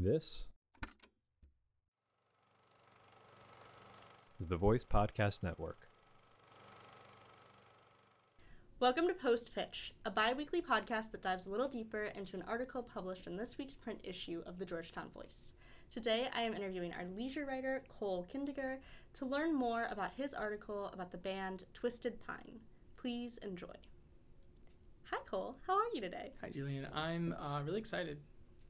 This is the Voice Podcast Network. Welcome to Post Pitch, a bi weekly podcast that dives a little deeper into an article published in this week's print issue of the Georgetown Voice. Today, I am interviewing our leisure writer, Cole Kindiger, to learn more about his article about the band Twisted Pine. Please enjoy. Hi, Cole. How are you today? Hi, Jillian. I'm uh, really excited.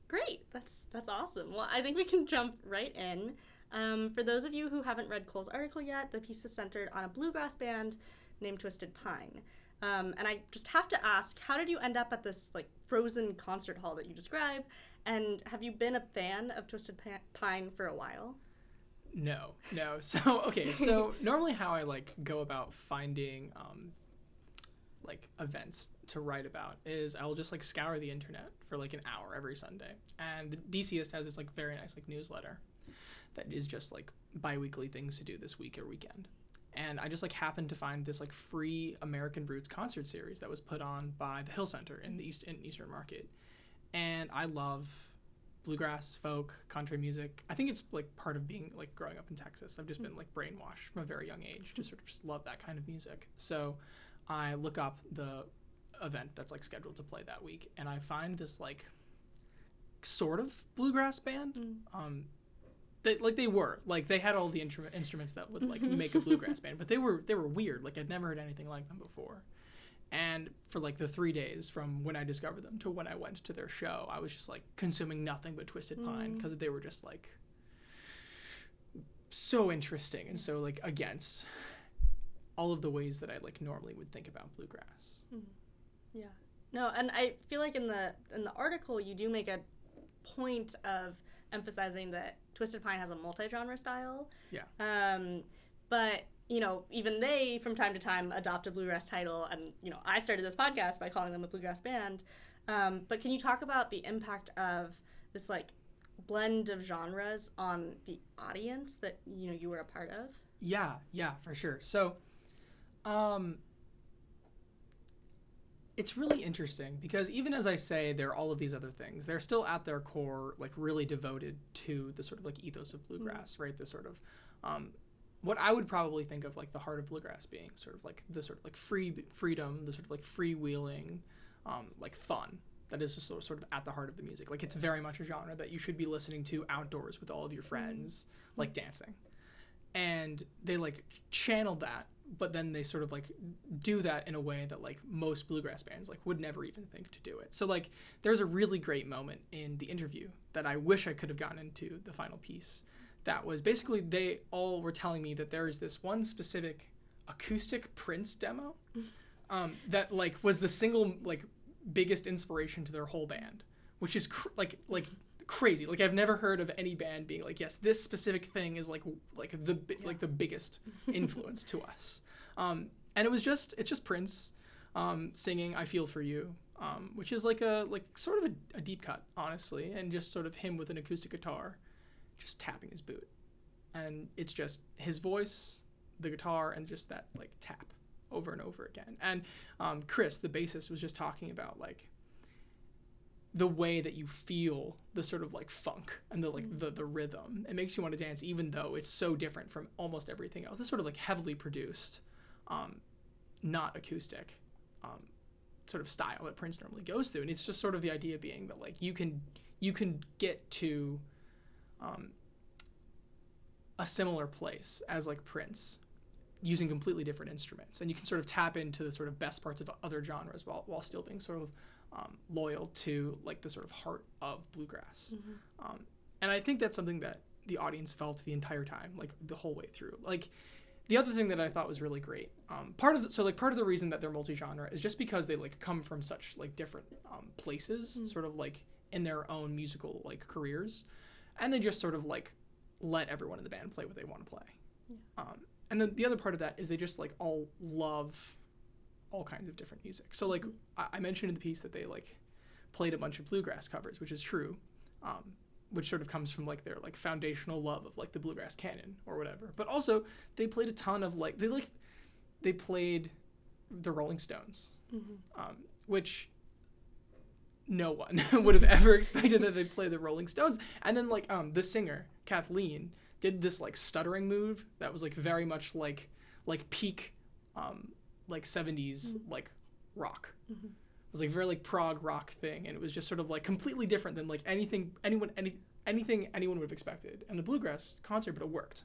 Great. That's that's awesome. Well, I think we can jump right in. Um, for those of you who haven't read Cole's article yet, the piece is centered on a bluegrass band named Twisted Pine. Um, and I just have to ask, how did you end up at this like frozen concert hall that you describe? And have you been a fan of Twisted Pine for a while? No, no. So okay, so normally how I like go about finding um, like events to write about is I will just like scour the internet for like an hour every Sunday, and the DCist has this like very nice like newsletter that is just like biweekly things to do this week or weekend. And I just like happened to find this like free American Roots concert series that was put on by the Hill Center in the East in Eastern Market, and I love bluegrass, folk, country music. I think it's like part of being like growing up in Texas. I've just mm. been like brainwashed from a very young age to mm. sort of just love that kind of music. So I look up the event that's like scheduled to play that week, and I find this like sort of bluegrass band. Mm. Um, they, like they were like they had all the instrument, instruments that would like make a bluegrass band, but they were they were weird. Like I'd never heard anything like them before. And for like the three days from when I discovered them to when I went to their show, I was just like consuming nothing but Twisted Pine Mm. because they were just like so interesting and so like against all of the ways that I like normally would think about bluegrass. Yeah. No, and I feel like in the in the article you do make a point of emphasizing that Twisted Pine has a multi-genre style. Yeah. Um, but you know, even they from time to time adopt a bluegrass title, and you know, I started this podcast by calling them a bluegrass band. Um, but can you talk about the impact of this like blend of genres on the audience that you know you were a part of? Yeah, yeah, for sure. So, um, it's really interesting because even as I say, there are all of these other things. They're still at their core, like really devoted to the sort of like ethos of bluegrass, right? The sort of, um, what I would probably think of like the heart of bluegrass being sort of like the sort of like free freedom, the sort of like freewheeling, um, like fun. That is just sort of- sort of at the heart of the music. Like it's very much a genre that you should be listening to outdoors with all of your friends, like dancing and they like channel that but then they sort of like do that in a way that like most bluegrass bands like would never even think to do it. So like there's a really great moment in the interview that i wish i could have gotten into the final piece that was basically they all were telling me that there is this one specific acoustic prince demo um, that like was the single like biggest inspiration to their whole band which is cr- like like crazy. Like I've never heard of any band being like, yes, this specific thing is like like the bi- like the biggest influence to us. Um, and it was just it's just Prince um, singing "I Feel for You," um, which is like a like sort of a, a deep cut, honestly, and just sort of him with an acoustic guitar, just tapping his boot, and it's just his voice, the guitar, and just that like tap over and over again. And um, Chris, the bassist, was just talking about like the way that you feel the sort of like funk and the like the, the rhythm. It makes you want to dance even though it's so different from almost everything else. This sort of like heavily produced um, not acoustic um, sort of style that prince normally goes through. And it's just sort of the idea being that like you can you can get to um, a similar place as like prince using completely different instruments. And you can sort of tap into the sort of best parts of other genres while, while still being sort of um, loyal to like the sort of heart of bluegrass. Um, and i think that's something that the audience felt the entire time like the whole way through. Like the other thing that i thought was really great um, part of the, so like part of the reason that they're multi-genre is just because they like come from such like different um, places sort of like in their own musical like careers. And they just sort of like let everyone in the band play what they want to play um, and then the other part of that is they just like all love all kinds of different music. So like I, I mentioned in the piece that they like played a bunch of bluegrass covers, which is true, um, which sort of comes from like their like foundational love of like the bluegrass canon or whatever. But also they played a ton of like they like they played the Rolling Stones, um, which no one would have ever expected that they'd play the Rolling Stones. And then like um the singer Kathleen did this like stuttering move that was like very much like like peak um like 70s like rock. It was like very like prog rock thing, and it was just sort of like completely different than like anything anyone any anything anyone would have expected. And the bluegrass concert, but it worked.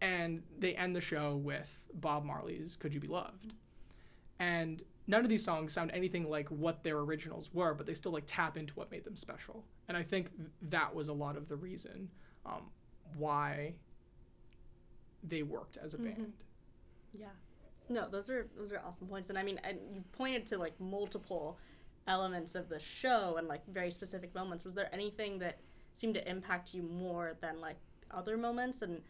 And they end the show with Bob Marley's "Could You Be Loved," and none of these songs sound anything like what their originals were, but they still like tap into what made them special. And I think that was a lot of the reason um, why they worked as a band. Yeah. No, those are those are awesome points, and I mean, and you pointed to like multiple elements of the show and like very specific moments. Was there anything that seemed to impact you more than like other moments? And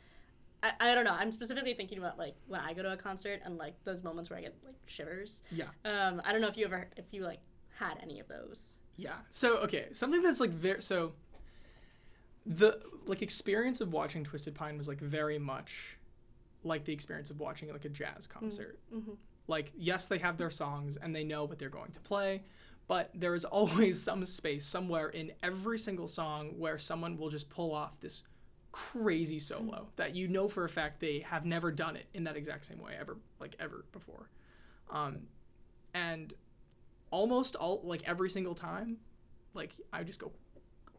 I, I don't know. I'm specifically thinking about like when I go to a concert and like those moments where I get like shivers. Yeah. Um, I don't know if you ever if you like had any of those. Yeah. So okay, something that's like very so the like experience of watching Twisted Pine was like very much like the experience of watching like a jazz mm-hmm. concert. Mm-hmm. Like yes, they have their songs and they know what they're going to play, but there is always some space somewhere in every single song where someone will just pull off this crazy solo mm-hmm. that you know for a fact they have never done it in that exact same way ever like ever before. Um and almost all like every single time like i just go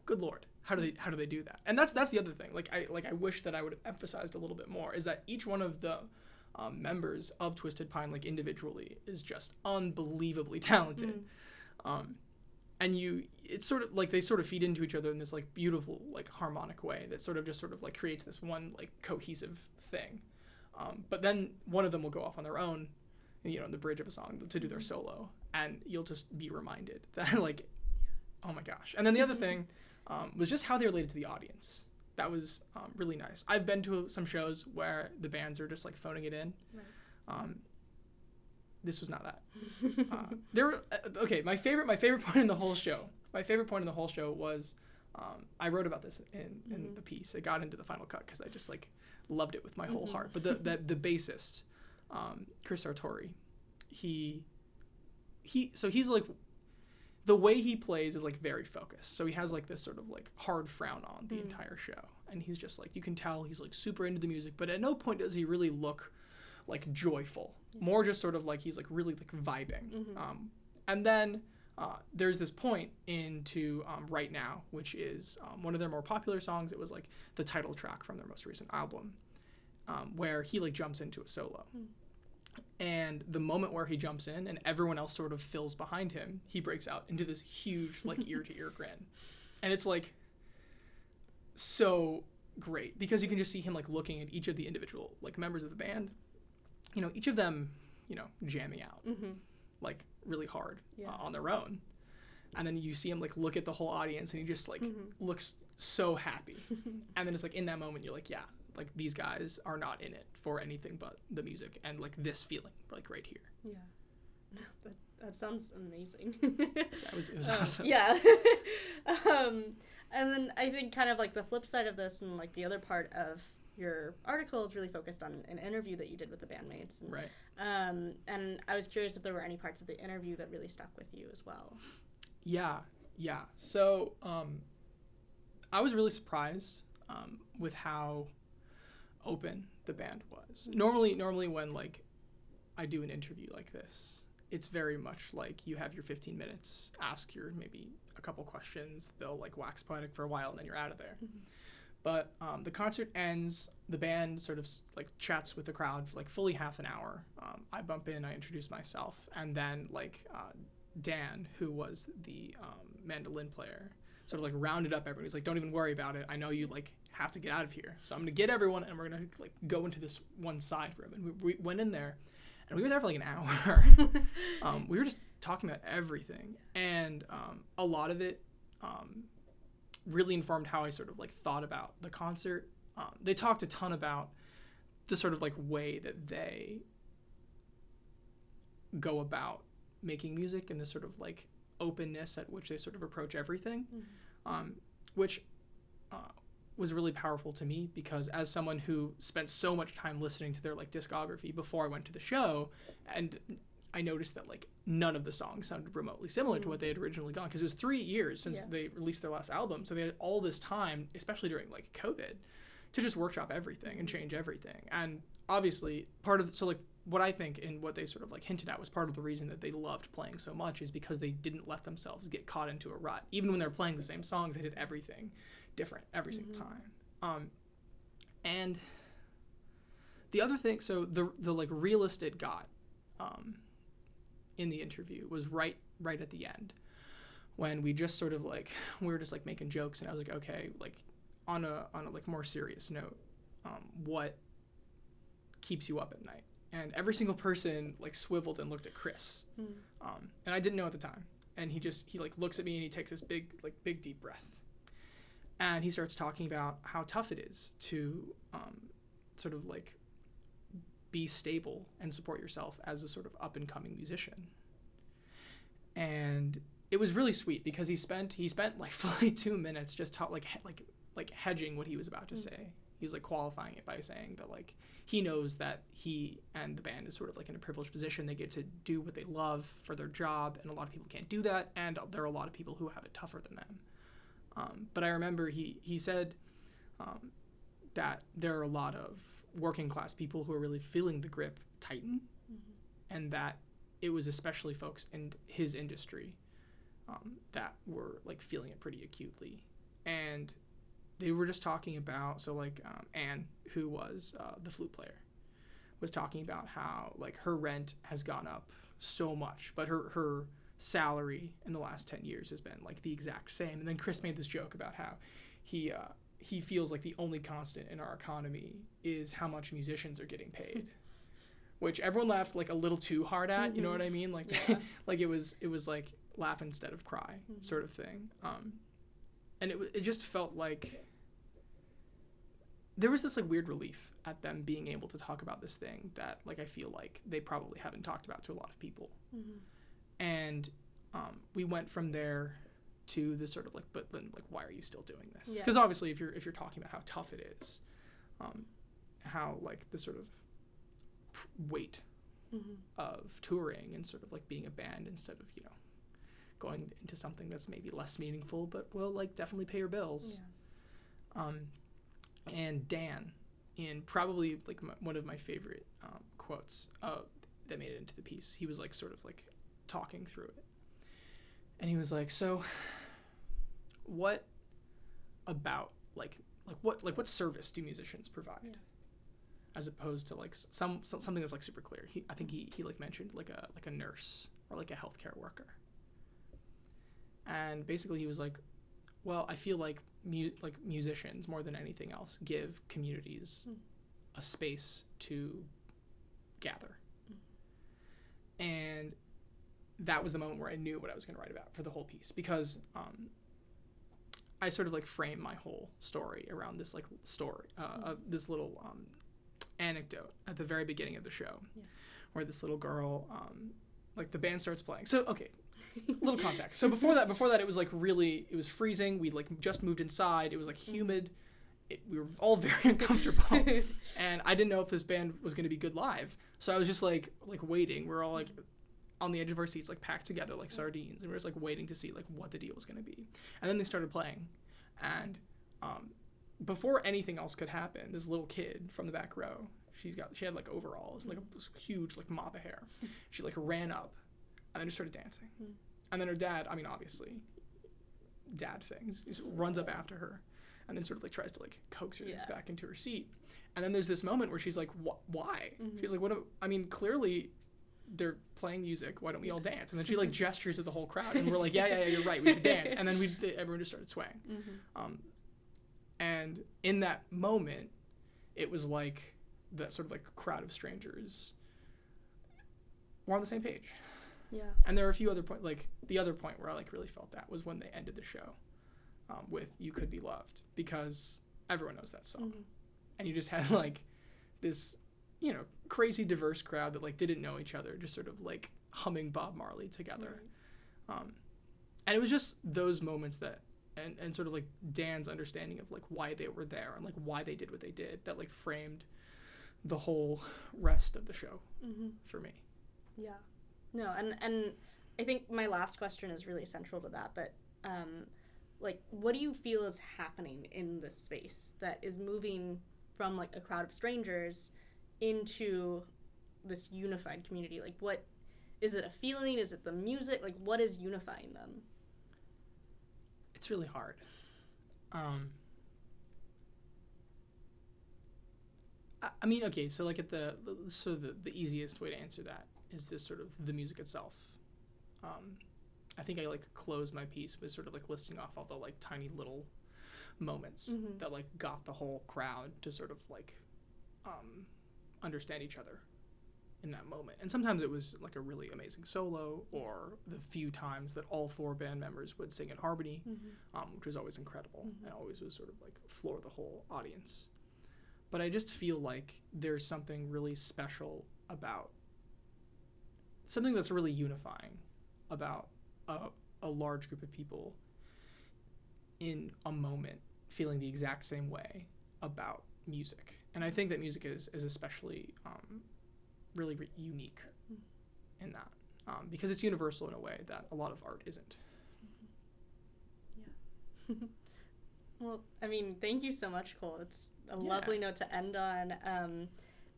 good lord how do they how do they do that? And that's that's the other thing. Like i like i wish that i would have emphasized a little bit more is that each one of the um, members of twisted pine like individually is just unbelievably talented. Um and you it's sort of like they sort of feed into each other in this like beautiful like harmonic way that sort of just sort of like creates this one like cohesive thing. Um, but then one of them will go off on their own you know in the bridge of a song to do their solo and you'll just be reminded that like oh my gosh. And then the other thing um, was just how they related to the audience. That was um, really nice. I've been to some shows where the bands are just like phoning it in. Right. um, this was not that. Uh, there were- uh, okay my favorite my favorite point in the whole show my favorite point in the whole show was um, i wrote about this in, in the piece. It got into the final cut because i just like loved it with my whole heart. But the, the the bassist um, chris sartori he he so he's like the way he plays is like very focused. So he has like this sort of like hard frown on the entire show. And he's just like you can tell he's like super into the music but at no point does he really look like joyful. More just sort of like he's like really like vibing. Um, and then uh, there's this point into um, right now which is um, one of their more popular songs. It was like the title track from their most recent album um, where he like jumps into a solo and the moment where he jumps in and everyone else sort of fills behind him he breaks out into this huge like ear to ear grin. And it's like so great because you can just see him like looking at each of the individual like members of the band. You know each of them you know jamming out like really hard Yeah. uh, on their own. And then you see him like look at the whole audience and he just like looks so happy. And then it's like in that moment you're like yeah like these guys are not in it for anything but the music and like this feeling like right here Yeah. That, that sounds amazing. that was it was Um, awesome Yeah. um, and then I think kind of like the flip side of this and like the other part of your article is really focused on an interview that you did with the bandmates. And, right Um, and I was curious if there were any parts of the interview that really stuck with you as well. Yeah, yeah. So um, I was really surprised um, with how open the band was. Normally, normally when like I do an interview like this, it's very much like you have your 15 minutes, ask your maybe a couple questions. They'll like wax poetic for a while, and then you're out of there. But um, the concert ends. The band sort of like chats with the crowd for like fully half an hour. Um, I bump in, I introduce myself, and then like uh, Dan, who was the um, mandolin player, sort of like rounded up everyone. He's like, "Don't even worry about it. I know you like have to get out of here, so I'm gonna get everyone, and we're gonna like go into this one side room." And we, we went in there, and we were there for like an hour. um, we were just talking about everything, and um, a lot of it um, really informed how I sort of like thought about the concert. Um, they talked a ton about the sort of like way that they go about making music and the sort of like openness at which they sort of approach everything, um, which uh, was really powerful to me because as someone who spent so much time listening to their like discography before I went to the show, and I noticed that like none of the songs sounded remotely similar to what mm. they had originally gone because it was three years since Yeah. they released their last album, so they had all this time, especially during like COVID, to just workshop everything and change everything. And obviously, part of the, so like what I think and what they sort of like hinted at was part of the reason that they loved playing so much is because they didn't let themselves get caught into a rut. Even when they're playing the same songs, they did everything different every single time. Um, and the other thing, so the the like realist it got, um, in the interview was right right at the end, when we just sort of like we were just like making jokes, and I was like, okay, like on a on a like more serious note, um, what keeps you up at night? And every single person like swiveled and looked at Chris, um, and I didn't know at the time. And he just he like looks at me and he takes this big like big deep breath, and he starts talking about how tough it is to um, sort of like be stable and support yourself as a sort of up and coming musician. And it was really sweet because he spent he spent like fully two minutes just ta- like he- like like hedging what he was about to say. He was like qualifying it by saying that like he knows that he and the band is sort of like in a privileged position. They get to do what they love for their job, and a lot of people can't do that. And there are a lot of people who have it tougher than them. Um, but I remember he he said um, that there are a lot of working class people who are really feeling the grip tighten, and that it was especially folks in his industry um, that were like feeling it pretty acutely, and they were just talking about so like um, Anh, who was uh, the flute player, was talking about how like her rent has gone up so much, but her her salary in the last 10 years has been like the exact same. And then Chris made this joke about how he uh, he feels like the only constant in our economy is how much musicians are getting paid. Which everyone laughed like a little too hard at, you know what I mean? Like Yeah. like it was it was like laugh instead of cry sort of thing. Um and it it just felt like there was this like weird relief at them being able to talk about this thing that like I feel like they probably haven't talked about to a lot of people. And um, we went from there to the sort of like, but then like, why are you still doing this? Yeah. Because obviously, if you're if you're talking about how tough it is, um, how like the sort of weight of touring and sort of like being a band instead of you know going into something that's maybe less meaningful, but will like definitely pay your bills um, and Dan in probably like my, one of my favorite um, quotes uh, that made it into the piece. He was like sort of like talking through it, and he was like, "So, what about like like what like what service do musicians provide?" Yeah. As opposed to like some, some something that's like super clear. He I think he, he like mentioned like a like a nurse or like a healthcare worker. And basically he was like, well, I feel like mu- like musicians more than anything else give communities mm. a space to gather. Mm. And that was the moment where I knew what I was going to write about for the whole piece because um, I sort of like frame my whole story around this like story, uh, of this little um, anecdote at the very beginning of the show, Yeah. where this little girl, um, like the band starts playing. So okay, little context. So before that, before that, it was like really, it was freezing. We like just moved inside. It was like humid. It, we were all very uncomfortable, and I didn't know if this band was going to be good live. So I was just like like waiting. We are all like on the edge of our seats, like packed together like sardines, and we were just like waiting to see like what the deal was going to be. And then they started playing, and um, before anything else could happen, this little kid from the back row, she's got she had like overalls, and, like a, this huge like mop of hair. Hmm. She like ran up, and then just started dancing. Hmm. And then her dad, I mean obviously, dad things, just runs up after her, and then sort of like tries to like coax her Yeah. back into her seat. And then there's this moment where she's like, "Wh- "Why?" Mm-hmm. She's like, "What? am- I mean, clearly." They're playing music. Why don't we all dance? And then she like gestures at the whole crowd, and we're like, "Yeah, yeah, yeah, you're right. We should dance." And then we, everyone just started swaying. Um, and in that moment, it was like that sort of like crowd of strangers were on the same page. Yeah. And there are a few other points, like the other point where I like really felt that was when they ended the show um, with "You Could Be Loved" because everyone knows that song, and you just had like this, you know, crazy diverse crowd that like didn't know each other, just sort of like humming Bob Marley together. Um, and it was just those moments that and, and sort of like dan's understanding of like why they were there and like why they did what they did that like framed the whole rest of the show Mm-hmm. for me Yeah. No, and and I think my last question is really central to that. But um, like, what do you feel is happening in this space that is moving from like a crowd of strangers into this unified community? Like, what is it? A feeling? Is it the music? Like, what is unifying them? It's really hard. Um, I, I mean, okay, so like at the the- so the the easiest way to answer that is just sort of the music itself. Um, I think I like closed my piece with sort of like listing off all the like tiny little moments Mhm. that like got the whole crowd to sort of like um, understand each other in that moment. And sometimes it was like a really amazing solo, or the few times that all four band members would sing in harmony, um, which was always incredible Mhm. and always was sort of like floor the whole audience. But I just feel like there's something really special about something that's really unifying about a, a large group of people in a moment feeling the exact same way about music. And I think that music is, is especially um, really re- unique Mm. in that um, because it's universal in a way that a lot of art isn't. Yeah. Well, I mean, thank you so much, Cole. It's a Yeah. lovely note to end on. Um,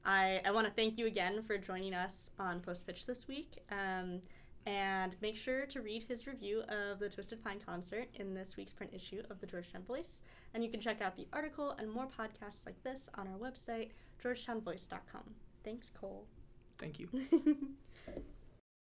I, I want to thank you again for joining us on Post Pitch this week. Um, and make sure to read his review of the Twisted Pine concert in this week's print issue of the Georgetown Voice. And you can check out the article and more podcasts like this on our website, georgetownvoice.com. Thanks, Cole. Thank you.